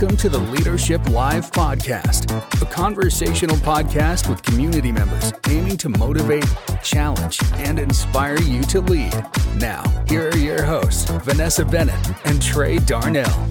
Welcome to the Leadership Live podcast, a conversational podcast with community members aiming to motivate, challenge, and inspire you to lead. Now, here are your hosts, Vanessa Bennett and Trey Darnell.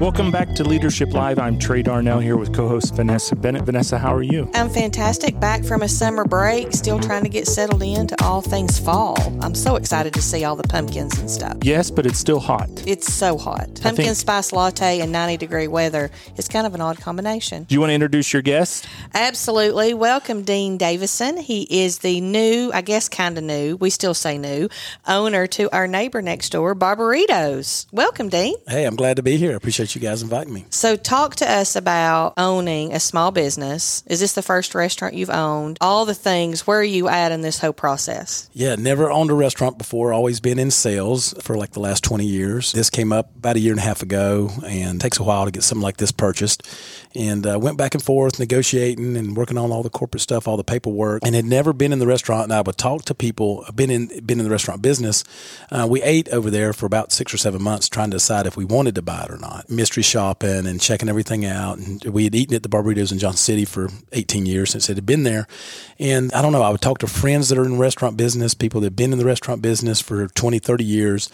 Welcome back to Leadership Live. I'm Trey Darnell here with co host Vanessa Bennett. Vanessa, how are you? I'm fantastic. Back from a summer break, still trying to get settled into all things fall. I'm so excited to see all the pumpkins and stuff. Yes, but it's still hot. It's so hot. Pumpkin think- spice latte and 90 degree weather is kind of an odd combination. Do you want to introduce your guest? Absolutely. Welcome, Dean Davidson. He is the new, I guess kind of new, we still say new, owner to our neighbor next door, Barberitos. Welcome, Dean. Hey, I'm glad to be here. I appreciate you guys inviting me. So, talk to us about owning a small business. Is this the first restaurant you've owned? All the things. Where are you at in this whole process? Yeah, never owned a restaurant before, always been in sales for like the last 20 years. This came up about a year and a half ago and takes a while to get something like this purchased. And uh, went back and forth negotiating and working on all the corporate stuff, all the paperwork, and had never been in the restaurant. And I would talk to people, been in been in the restaurant business. Uh, we ate over there for about six or seven months trying to decide if we wanted to buy it or not. Mystery shopping and checking everything out. And we had eaten at the Barberitos in Johnson City for 18 years since it had been there. And I don't know, I would talk to friends that are in restaurant business, people that have been in the restaurant business for 20, 30 years.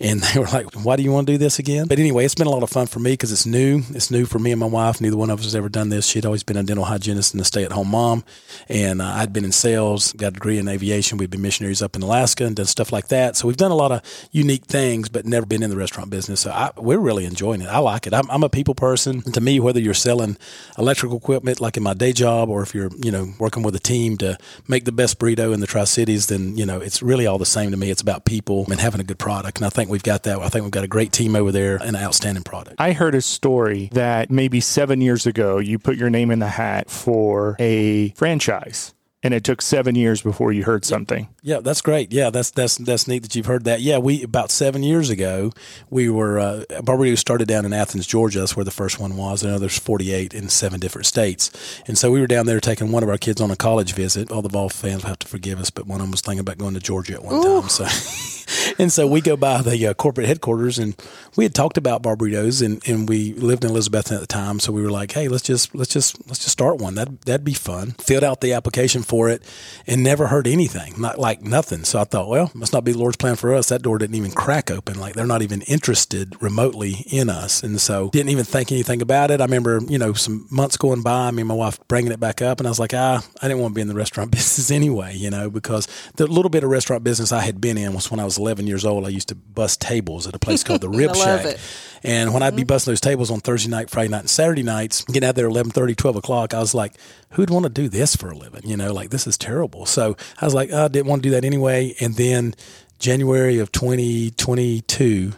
And they were like, why do you want to do this again? But anyway, it's been a lot of fun for me because it's new. It's new for me and my wife. Neither one of us has ever done this. She'd always been a dental hygienist and a stay at home mom. And uh, I'd been in sales, got a degree in aviation. We'd been missionaries up in Alaska and done stuff like that. So we've done a lot of unique things, but never been in the restaurant business. So I, we're really enjoying it. I like it. I'm, I'm a people person. To me, whether you're selling electrical equipment like in my day job or if you're, you know, working with a team to make the best burrito in the Tri Cities, then, you know, it's really all the same to me. It's about people and having a good product. And I think we've got that. I think we've got a great team over there and an outstanding product. I heard a story that maybe seven years ago you put your name in the hat for a franchise. And it took seven years before you heard something. Yeah, that's great. Yeah, that's that's that's neat that you've heard that. Yeah, we about seven years ago we were uh, Barberito started down in Athens, Georgia. That's where the first one was. I know there's 48 in seven different states, and so we were down there taking one of our kids on a college visit. All the Vol fans will have to forgive us, but one of them was thinking about going to Georgia at one Ooh. time. So, and so we go by the uh, corporate headquarters, and we had talked about Barberitos, and, and we lived in Elizabethton at the time. So we were like, hey, let's just let's just let's just start one. That that'd be fun. Filled out the application for it, and never heard anything, not like nothing. So I thought, well, must not be the Lord's plan for us. That door didn't even crack open. Like they're not even interested remotely in us, and so didn't even think anything about it. I remember, you know, some months going by, me and my wife bringing it back up, and I was like, ah, I didn't want to be in the restaurant business anyway, you know, because the little bit of restaurant business I had been in was when I was 11 years old. I used to bust tables at a place called the Rib Shack. it. And when I'd be mm-hmm. busting those tables on Thursday night, Friday night, and Saturday nights, getting out there 11, 12 o'clock, I was like, who'd want to do this for a living? You know, like this is terrible. So I was like, I didn't want to do that anyway. And then January of 2022,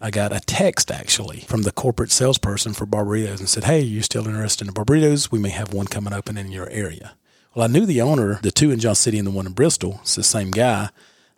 I got a text actually from the corporate salesperson for Barberitos and said, Hey, are you still interested in Barberitos? We may have one coming open in your area. Well, I knew the owner, the two in John City and the one in Bristol. It's the same guy.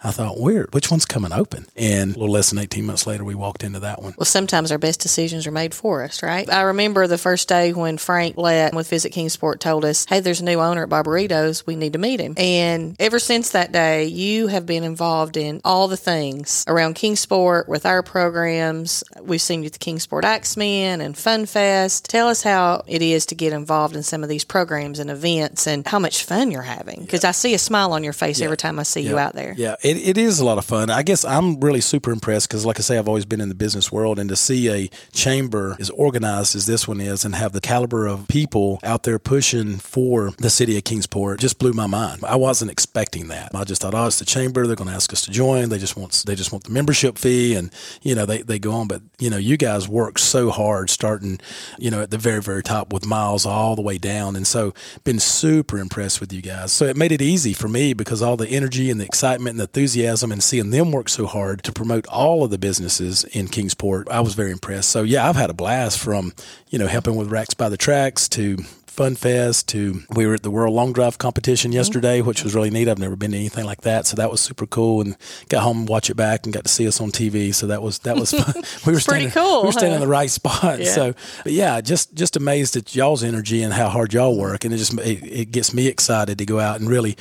I thought, weird. Which one's coming open? And a little less than 18 months later, we walked into that one. Well, sometimes our best decisions are made for us, right? I remember the first day when Frank Lett with Visit Kingsport told us, hey, there's a new owner at Barberitos. We need to meet him. And ever since that day, you have been involved in all the things around Kingsport with our programs. We've seen you at the Kingsport Axemen and Fun Fest. Tell us how it is to get involved in some of these programs and events and how much fun you're having. Because I see a smile on your face every time I see you out there. Yeah, it, it is a lot of fun. I guess I'm really super impressed because, like I say, I've always been in the business world, and to see a chamber as organized as this one is and have the caliber of people out there pushing for the city of Kingsport just blew my mind. I wasn't expecting that. I just thought, oh, it's the chamber. They're going to ask us to join. They just want they just want the membership fee, and you know they they go on. But you know, you guys work so hard, starting you know at the very very top with Miles all the way down, and so been super impressed with you guys. So it made it easy for me because all the energy and the excitement and the enthusiasm and seeing them work so hard to promote all of the businesses in Kingsport, I was very impressed. So yeah, I've had a blast from, you know, helping with Racks by the Tracks to Fun Fest to we were at the World Long Drive competition mm-hmm. yesterday, which was really neat. I've never been to anything like that, so that was super cool. And got home and watch it back and got to see us on TV. So that was that was fun. we were pretty standing, cool, We were standing huh? in the right spot. Yeah. So but yeah, just just amazed at y'all's energy and how hard y'all work, and it just it, it gets me excited to go out and really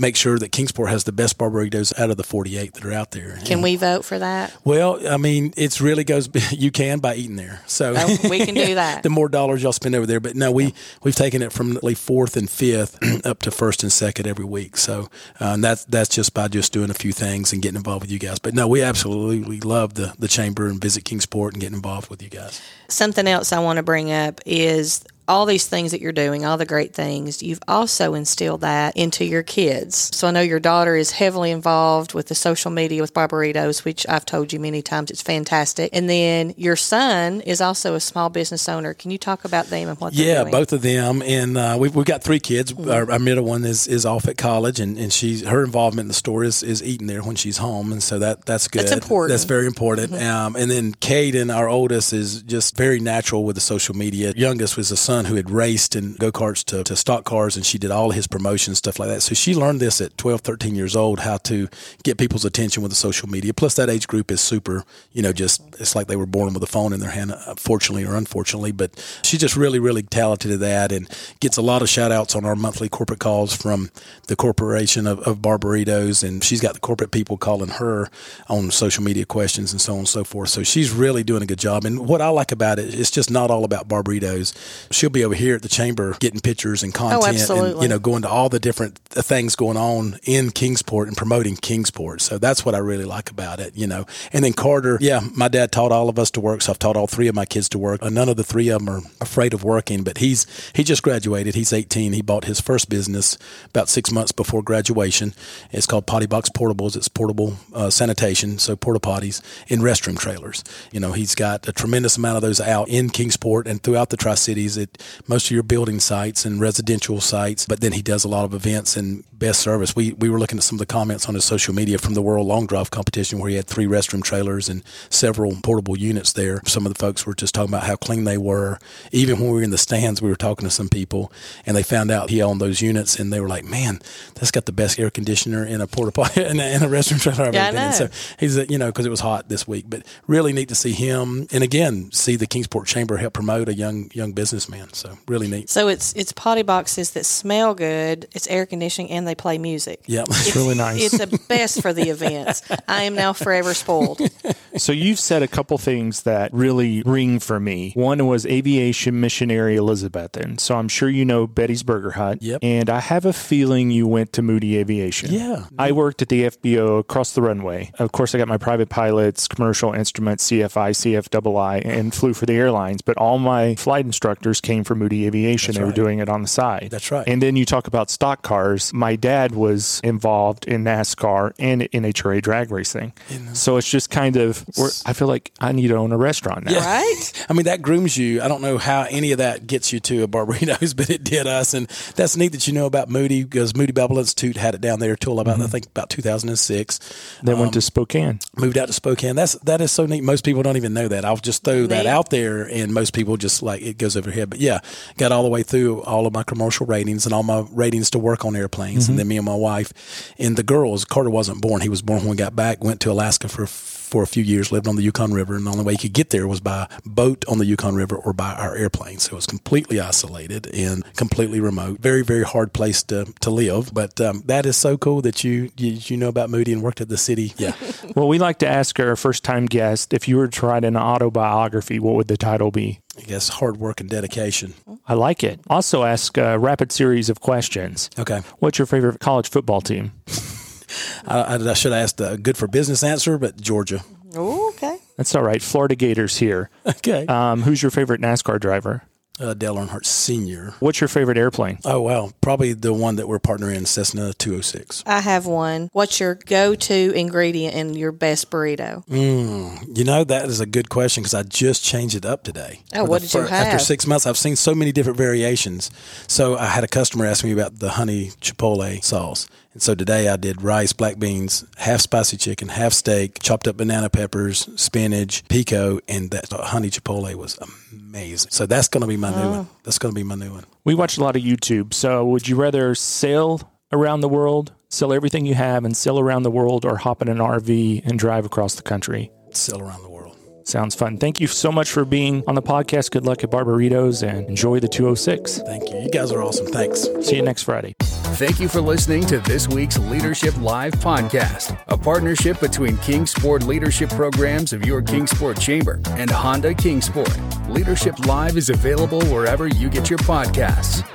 make sure that Kingsport has the best Barberitos out of the 48 that are out there. Can And- we vote for that? Well, I mean, it's really goes. You can by eating there, so Oh, we can do that. the more dollars y'all spend over there, but no, we we've taken it from like fourth and fifth up to first and second every week. So uh, and that's that's just by just doing a few things and getting involved with you guys. But no, we absolutely love the the chamber and visit Kingsport and getting involved with you guys. Something else I want to bring up is all these things that you're doing, all the great things, you've also instilled that into your kids. So I know your daughter is heavily involved with the social media with Barberitos, which I've told you many times it's fantastic. And then your son is also a small business owner. Can you talk about them and what they're Yeah, both of them, and uh, we've we've got three kids. Our, our middle one is, is off at college, and, and she's her involvement in the store is, is eating there when she's home, and so that that's good. That's important. That's very important. Um, and then Caden, our oldest, is just very natural with the social media. Youngest was a son who had raced in go karts to, to stock cars, and she did all his promotion stuff like that. So she learned this at 12, 13 years old how to get people's attention with the social media. Plus, that age group is super. You know, just it's like they were born with a phone in their hand, uh, fortunately or unfortunately. But she's just really, really talented at that, and gets a lot of shout outs on our monthly corporate calls from the corporation of, of and she's got the corporate people calling her on social media questions and so on and so forth. So she's really doing a good job. And what I like about it, it's just not all about Barberitos. She'll be over here at the chamber getting pictures and content, and you know, going to all the different things going on in Kingsport and promoting Kingsport. So that's what I really like about it, you know. And then Carter, yeah, my dad taught all of us to work, so I've taught all three of my kids to work. Uh, None of the three of them are afraid of working, but he's he just graduated. He's 18. He bought his first business about six months before graduation. It's called Potty Box Portables. It's portable uh, sanitation, so porta potties in restroom trailers. You know, he's got a tremendous amount of those out in Kingsport and throughout the Tri Cities at most of your building sites and residential sites. But then he does a lot of events and best service. We we were looking at some of the comments on his social media from the World Long Drive competition where he had three restroom trailers and several portable units there. Some of the folks were just talking about how clean they were. Even when we were in the stands, we were talking to some people and they found out he owned those units and they were like, "Man, that's got the best air conditioner in a porta potty in, a, in a restroom trailer I've Yeah, ever been in." So he's a, you know because it was hot this week, but really neat to see him and again see the Kingsport Chamber help promote a young young businessman. So really neat. So it's it's potty boxes that smell good, it's air conditioning, and they play music. Yep. It's really nice. It's the best for the events. I am now forever spoiled. So you've said a couple things that really ring for me. One was aviation missionary Elizabethton. So I'm sure you know Betty's Burger Hut. Yep. And I have a feeling you went to Moody Aviation. Yeah. I worked at the FBO across the runway. Of course, I got my private pilots, commercial instruments, CFI, CFII, and flew for the airlines. But all my flight instructors came from Moody Aviation. That's they were doing it on the side. That's right. And then you talk about stock cars. My dad was involved in NASCAR and in NHRA drag racing. So it's just kind of, we're- I feel like I need to own a restaurant now. Right? I mean, that grooms you. I don't know how any of that gets you to a Barberitos, but it did us. And that's neat that you know about Moody because Moody Bible Institute had it down there till about, I mm-hmm. think, about 2006. Then went to um, Spokane. Moved out to Spokane. That's that is so neat. Most people don't even know that. I'll just throw that Neat. out there, and most people just like it goes over here. But yeah, got all the way through all of my commercial ratings and all my ratings to work on airplanes, and mm-hmm. then me and my wife and the girls. Carter wasn't born; he was born when we got back. Went to Alaska for for a few years, lived on the Yukon River, and the only way you could get there was by boat on the Yukon River or by our airplane. So it was completely isolated and completely remote. Very, very hard place to, to live. But um, that is so cool that you, you you know about Moody and worked at the city. Yeah. Well, we like to ask our first time guest if you were to write an autobiography, what would the title be? I guess hard work and dedication. I like it. Also, ask a rapid series of questions. Okay. What's your favorite college football team? I, I, I should have asked a good for business answer, but Georgia. Oh, okay. That's all right. Florida Gators here. Okay. Um, who's your favorite NASCAR driver? Uh, Dale Earnhardt Sr. What's your favorite airplane? Oh, wow. Probably the one that we're partnering in, Cessna 206. I have one. What's your go to ingredient in your best burrito? You know, that is a good question because I just changed it up today. Oh, what the did you fir- After six months, I've seen so many different variations. So I had a customer ask me about the honey chipotle sauce. And so today I did rice, black beans, half spicy chicken, half steak, chopped up banana peppers, spinach, pico, and that honey chipotle was amazing. So that's going to be my new one. Oh. That's going to be my new one. We watch a lot of YouTube. So, would you rather sail around the world, sell everything you have, and sail around the world, or hop in an RV and drive across the country? Sail around the world. Sounds fun. Thank you so much for being on the podcast. Good luck at Barberitos and enjoy the 206. Thank you. You guys are awesome. Thanks. See you next Friday. Thank you for listening to this week's Leadership Live podcast, a partnership between Kingsport Leadership Programs of your Kingsport Chamber and Honda Kingsport. Leadership Live is available wherever you get your podcasts.